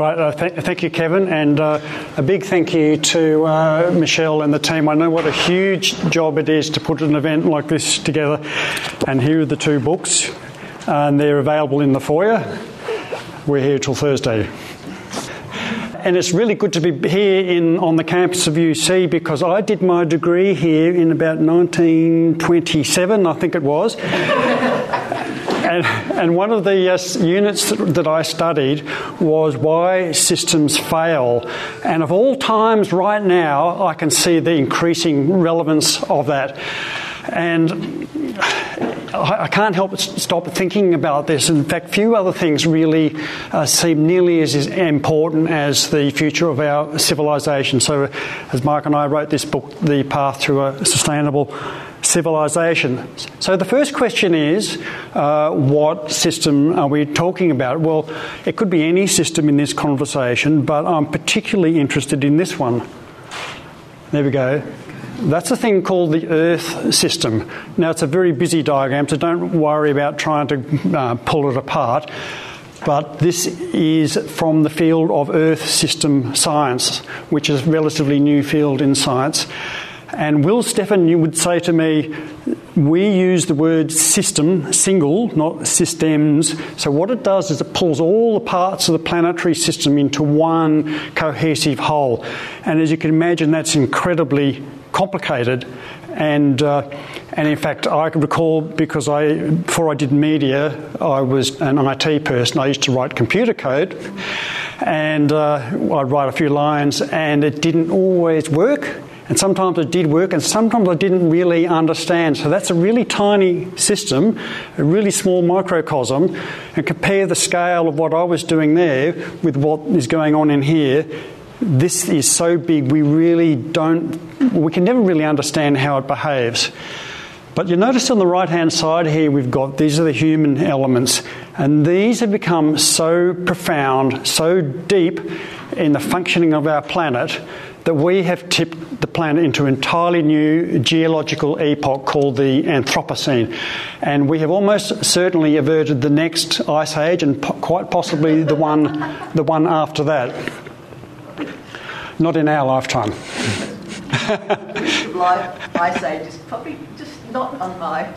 Right, uh, th- thank you, Kevin, and uh, a big thank you to uh, Michelle and the team. I know what a huge job it is to put an event like this together, and here are the two books, and they're available in the foyer. We're here till Thursday. And it's really good to be here in, on the campus of UC because I did my degree here in about 1927, I think it was. And, and, one of the uh, units that, that, I studied was why systems fail. And of all times, right now, I can see the increasing relevance of that. And I can't help but stop thinking about this. In fact, few other things really uh, seem nearly as important as the future of our civilization. So, as Mark and I wrote this book, The Path to a Sustainable Civilization. So, the first question is uh, what system are we talking about? Well, it could be any system in this conversation, but I'm particularly interested in this one. There we go. That's a thing called the Earth system. Now, it's a very busy diagram, so don't worry about trying to uh, pull it apart. But this is from the field of Earth system science, which is a relatively new field in science. And Will Steffen, you would say to me, we use the word system, single, not systems. So, what it does is it pulls all the parts of the planetary system into one cohesive whole. And as you can imagine, that's incredibly complicated. And, uh, and in fact, I recall because I, before I did media, I was an IT person. I used to write computer code, and uh, I'd write a few lines, and it didn't always work. And sometimes it did work, and sometimes I didn't really understand. So that's a really tiny system, a really small microcosm, and compare the scale of what I was doing there with what is going on in here this is so big we really don't, we can never really understand how it behaves. But you notice on the right hand side here, we've got these are the human elements, and these have become so profound, so deep in the functioning of our planet that we have tipped the planet into an entirely new geological epoch called the Anthropocene. And we have almost certainly averted the next ice age and po- quite possibly the one, the one after that. Not in our lifetime. Ice Age is probably just not on my.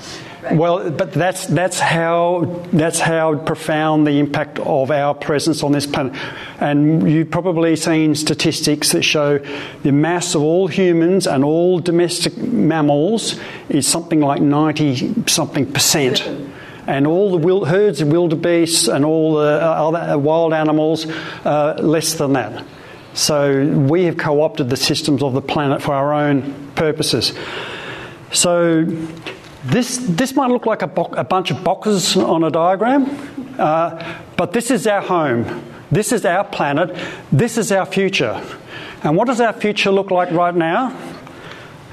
Well, but that's that's how that's how profound the impact of our presence on this planet. And you've probably seen statistics that show the mass of all humans and all domestic mammals is something like ninety something percent. And all the herds of wildebeests and all the other wild animals, uh, less than that. So we have co opted the systems of the planet for our own purposes. So this, this might look like a, bo- a bunch of boxes on a diagram, uh, but this is our home. This is our planet. This is our future. And what does our future look like right now?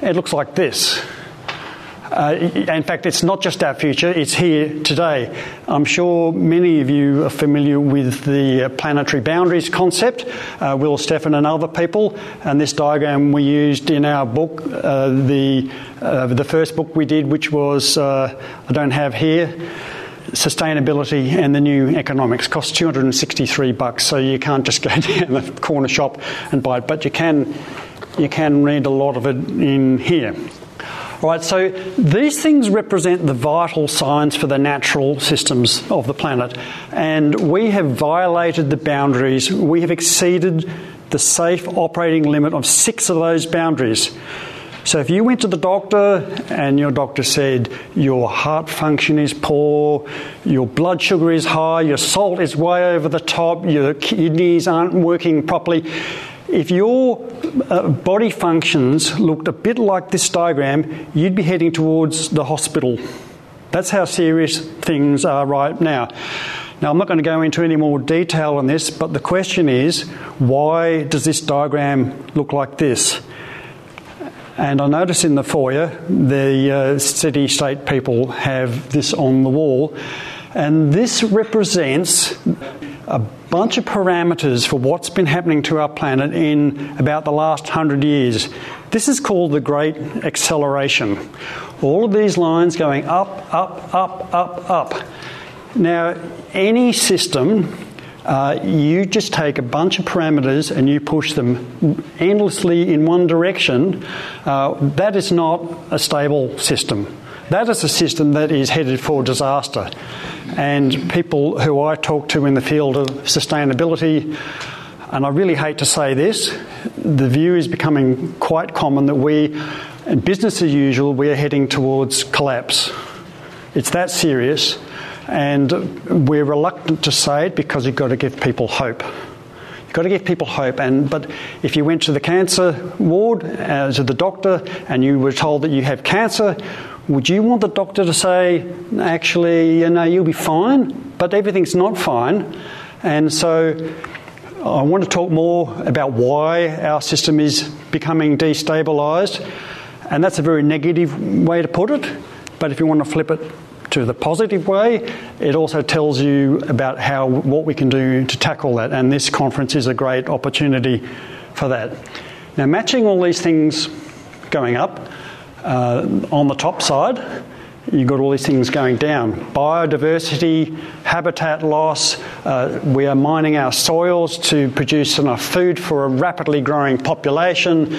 It looks like this. Uh, in fact, it's not just our future, it's here today. I'm sure many of you are familiar with the planetary boundaries concept, uh, Will Steffen and other people, and this diagram we used in our book, uh, the, uh, the first book we did, which was, uh, I don't have here, sustainability and the new economics. Costs 263 bucks so you can't just go down the corner shop and buy it but you can you can read a lot of it in here Right, so these things represent the vital signs for the natural systems of the planet, and we have violated the boundaries. We have exceeded the safe operating limit of six of those boundaries. So if you went to the doctor and your doctor said your heart function is poor, your blood sugar is high, your salt is way over the top, your kidneys aren't working properly, if your uh, body functions looked a bit like this diagram, you'd be heading towards the hospital. That's how serious things are right now. Now, I'm not going to go into any more detail on this, but the question is why does this diagram look like this? And I notice in the foyer the uh, city state people have this on the wall, and this represents a bunch of parameters for what's been happening to our planet in about the last hundred years. This is called the Great Acceleration. All of these lines going up, up, up, up, up. Now, any system uh, you just take a bunch of parameters and you push them endlessly in one direction. Uh, that is not a stable system. That is a system that is headed for disaster. And people who I talk to in the field of sustainability, and I really hate to say this, the view is becoming quite common that we, in business as usual, we are heading towards collapse. It's that serious, and we're reluctant to say it because you've got to give people hope. You've got to give people hope. And but if you went to the cancer ward uh, to the doctor and you were told that you have cancer, would you want the doctor to say, actually, you know, you'll be fine, but everything's not fine? And so I want to talk more about why our system is becoming destabilised. And that's a very negative way to put it. But if you want to flip it to the positive way, it also tells you about how what we can do to tackle that. And this conference is a great opportunity for that. Now, matching all these things going up, uh, on the top side, you've got all these things going down biodiversity, habitat loss. Uh, we are mining our soils to produce enough food for a rapidly growing population.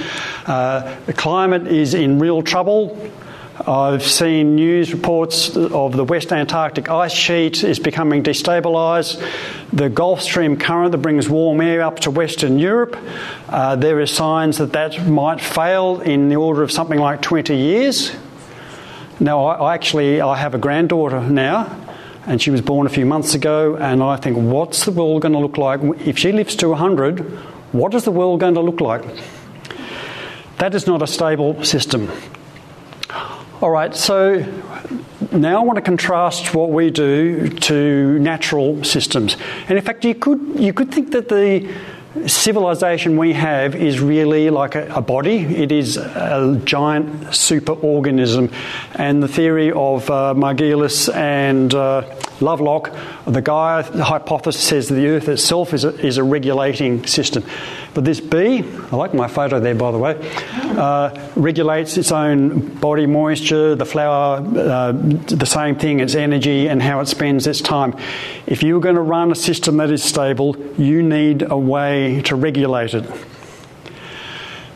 Uh, the climate is in real trouble. I've seen news reports of the West Antarctic ice sheet is becoming destabilised. The Gulf Stream current that brings warm air up to Western Europe, uh, there are signs that that might fail in the order of something like 20 years. Now, I, I actually I have a granddaughter now, and she was born a few months ago, and I think, what's the world going to look like if she lives to 100? What is the world going to look like? That is not a stable system. All right, so now I want to contrast what we do to natural systems. And in fact, you could, you could think that the civilization we have is really like a, a, body. It is a giant super organism. And the theory of uh, Margulis and uh, Lovelock, the Gaia hypothesis says the Earth itself is a, is a regulating system. But this bee, I like my photo there by the way, uh, regulates its own body moisture, the flower, uh, the same thing, its energy, and how it spends its time. If you're going to run a system that is stable, you need a way to regulate it.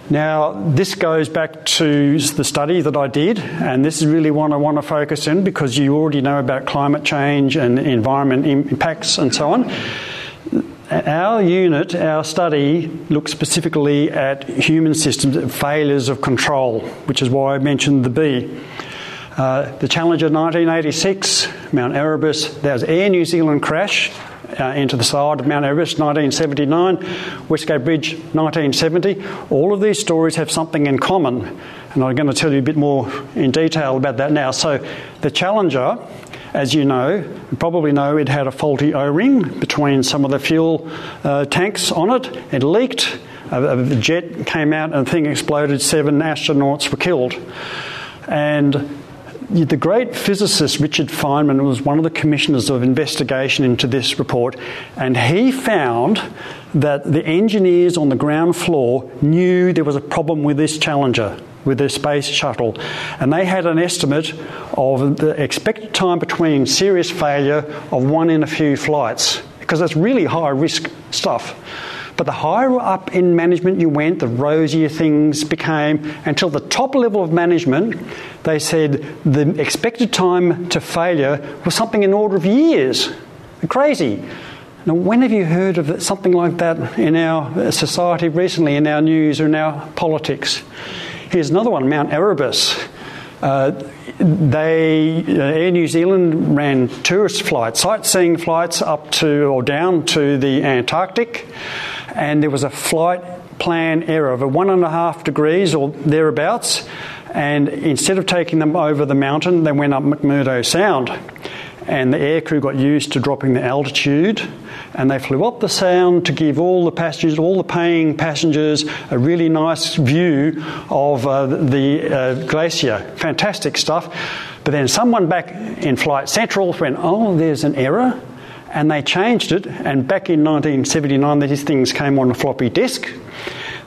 Now, this goes back to the study that I did, and this is really what I want to focus in because you already know about climate change and environment impacts and so on. Our unit, our study, looks specifically at human systems, failures of control, which is why I mentioned the bee. Uh, the Challenger 1986, Mount Erebus, there was Air New Zealand crash uh, into the side of Mount Everest 1979, Westgate Bridge 1970. All of these stories have something in common, and I'm going to tell you a bit more in detail about that now. So, the Challenger as you know, you probably know it had a faulty O ring between some of the fuel uh, tanks on it. It leaked, a, a jet came out, and the thing exploded. Seven astronauts were killed. And the great physicist Richard Feynman was one of the commissioners of investigation into this report, and he found that the engineers on the ground floor knew there was a problem with this Challenger with their space shuttle. And they had an estimate of the expected time between serious failure of one in a few flights, because that's really high risk stuff. But the higher up in management you went, the rosier things became, until the top level of management, they said the expected time to failure was something in order of years. Crazy. Now, when have you heard of something like that in our society recently, in our news or in our politics? Here's another one Mount Erebus. Uh, they uh, Air New Zealand ran tourist flights, sightseeing flights up to or down to the Antarctic, and there was a flight plan error of a one and a half degrees or thereabouts. And instead of taking them over the mountain, they went up McMurdo Sound and the aircrew got used to dropping the altitude and they flew up the sound to give all the passengers, all the paying passengers, a really nice view of uh, the uh, glacier. Fantastic stuff. But then someone back in Flight Central went, oh, there's an error. And they changed it, and back in 1979, these things came on a floppy disk.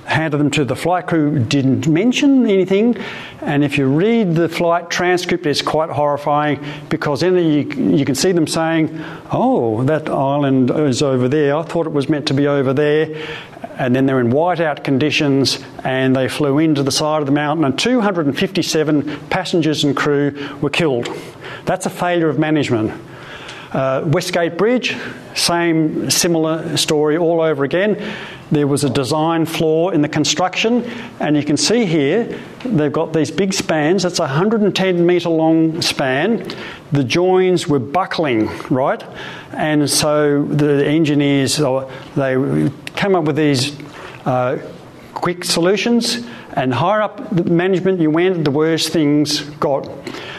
Handed them to the flight crew, didn't mention anything. And if you read the flight transcript, it's quite horrifying because it you, you can see them saying, Oh, that island is over there. I thought it was meant to be over there. And then they're in whiteout conditions and they flew into the side of the mountain, and 257 passengers and crew were killed. That's a failure of management. Uh, Westgate Bridge, same similar story all over again. There was a design flaw in the construction, and you can see here they've got these big spans. It's a 110 metre long span. The joins were buckling, right? And so the engineers they came up with these uh, quick solutions. And higher up the management you went, the worse things got.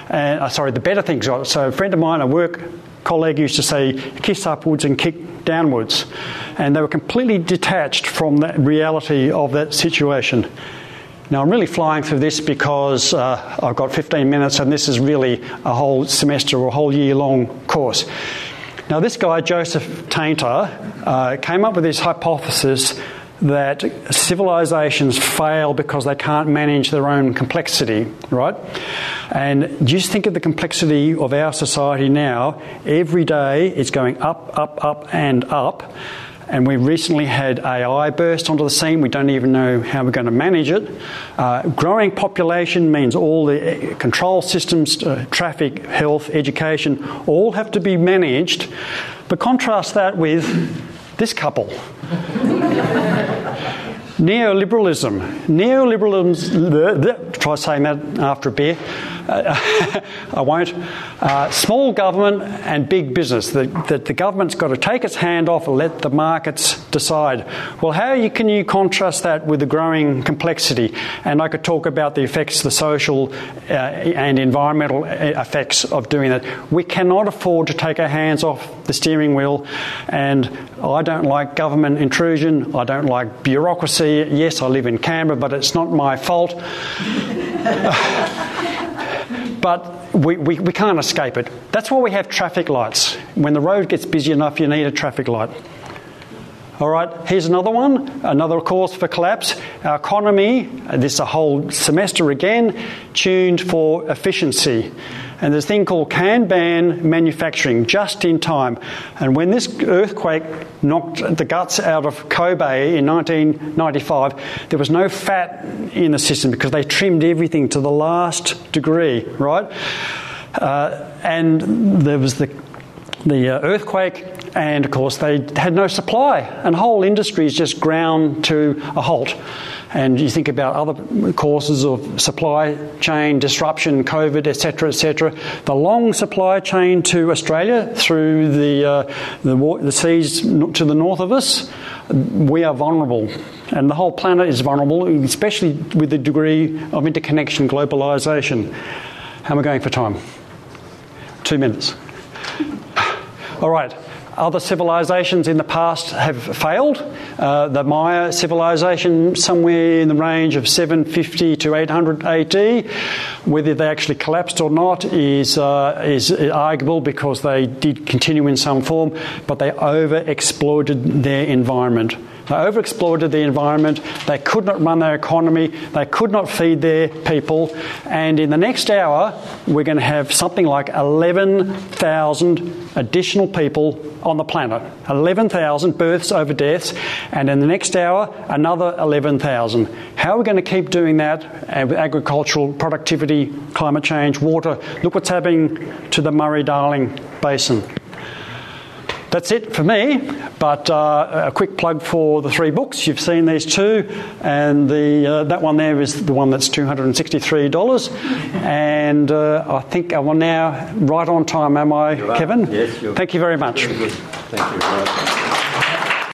Uh, sorry, the better things got. So a friend of mine, a work colleague used to say, kiss upwards and kick downwards. And they were completely detached from the reality of that situation. Now, I'm really flying through this because uh, I've got 15 minutes and this is really a whole semester or a whole year long course. Now, this guy, Joseph Tainter, uh, came up with this hypothesis that civilizations fail because they can't manage their own complexity, right? And just think of the complexity of our society now. Every day it's going up, up, up, and up. And we recently had AI burst onto the scene. We don't even know how we're going to manage it. Uh, growing population means all the uh, control systems, uh, traffic, health, education, all have to be managed. But contrast that with this couple. Neoliberalism. Neoliberalism, try saying that after a beer. I won't. Uh, small government and big business. That, that the government's got to take its hand off and let the markets decide. Well, how you, can you contrast that with the growing complexity? And I could talk about the effects, the social uh, and environmental uh, effects of doing that. We cannot afford to take our hands off the steering wheel. And I don't like government intrusion. I don't like bureaucracy. Yes, I live in Canberra, but it's not my fault. but we, we, we can't escape it. That's why we have traffic lights. When the road gets busy enough, you need a traffic light. All right, here's another one, another cause for collapse. Our economy, this is a whole semester again, tuned for efficiency. And there's a thing called Kanban manufacturing, just in time. And when this earthquake knocked the guts out of Kobe in 1995, there was no fat in the system because they trimmed everything to the last degree, right? Uh, and there was the the uh, earthquake, and of course they had no supply, and whole industries just ground to a halt. And you think about other causes of supply chain disruption, COVID, etc., etc. The long supply chain to Australia through the, uh, the, the seas to the north of us, we are vulnerable. And the whole planet is vulnerable, especially with the degree of interconnection, globalisation. How am I going for time? Two minutes. All right. Other civilizations in the past have failed. Uh, the Maya civilization, somewhere in the range of 750 to 800 AD, whether they actually collapsed or not is, uh, is arguable because they did continue in some form, but they overexploited their environment. They overexploited the environment. They could not run their economy. They could not feed their people. And in the next hour, we're going to have something like 11,000 additional people on the planet. 11,000 births over deaths. And in the next hour, another 11,000. How are we going to keep doing that? With agricultural productivity, climate change, water. Look what's happening to the Murray Darling Basin. That's it for me, but uh, a quick plug for the three books. You've seen these two, and the, uh, that one there is the one that's $263. And uh, I think I'm now right on time, am I, Kevin? Yes, Thank you very much. Thank you.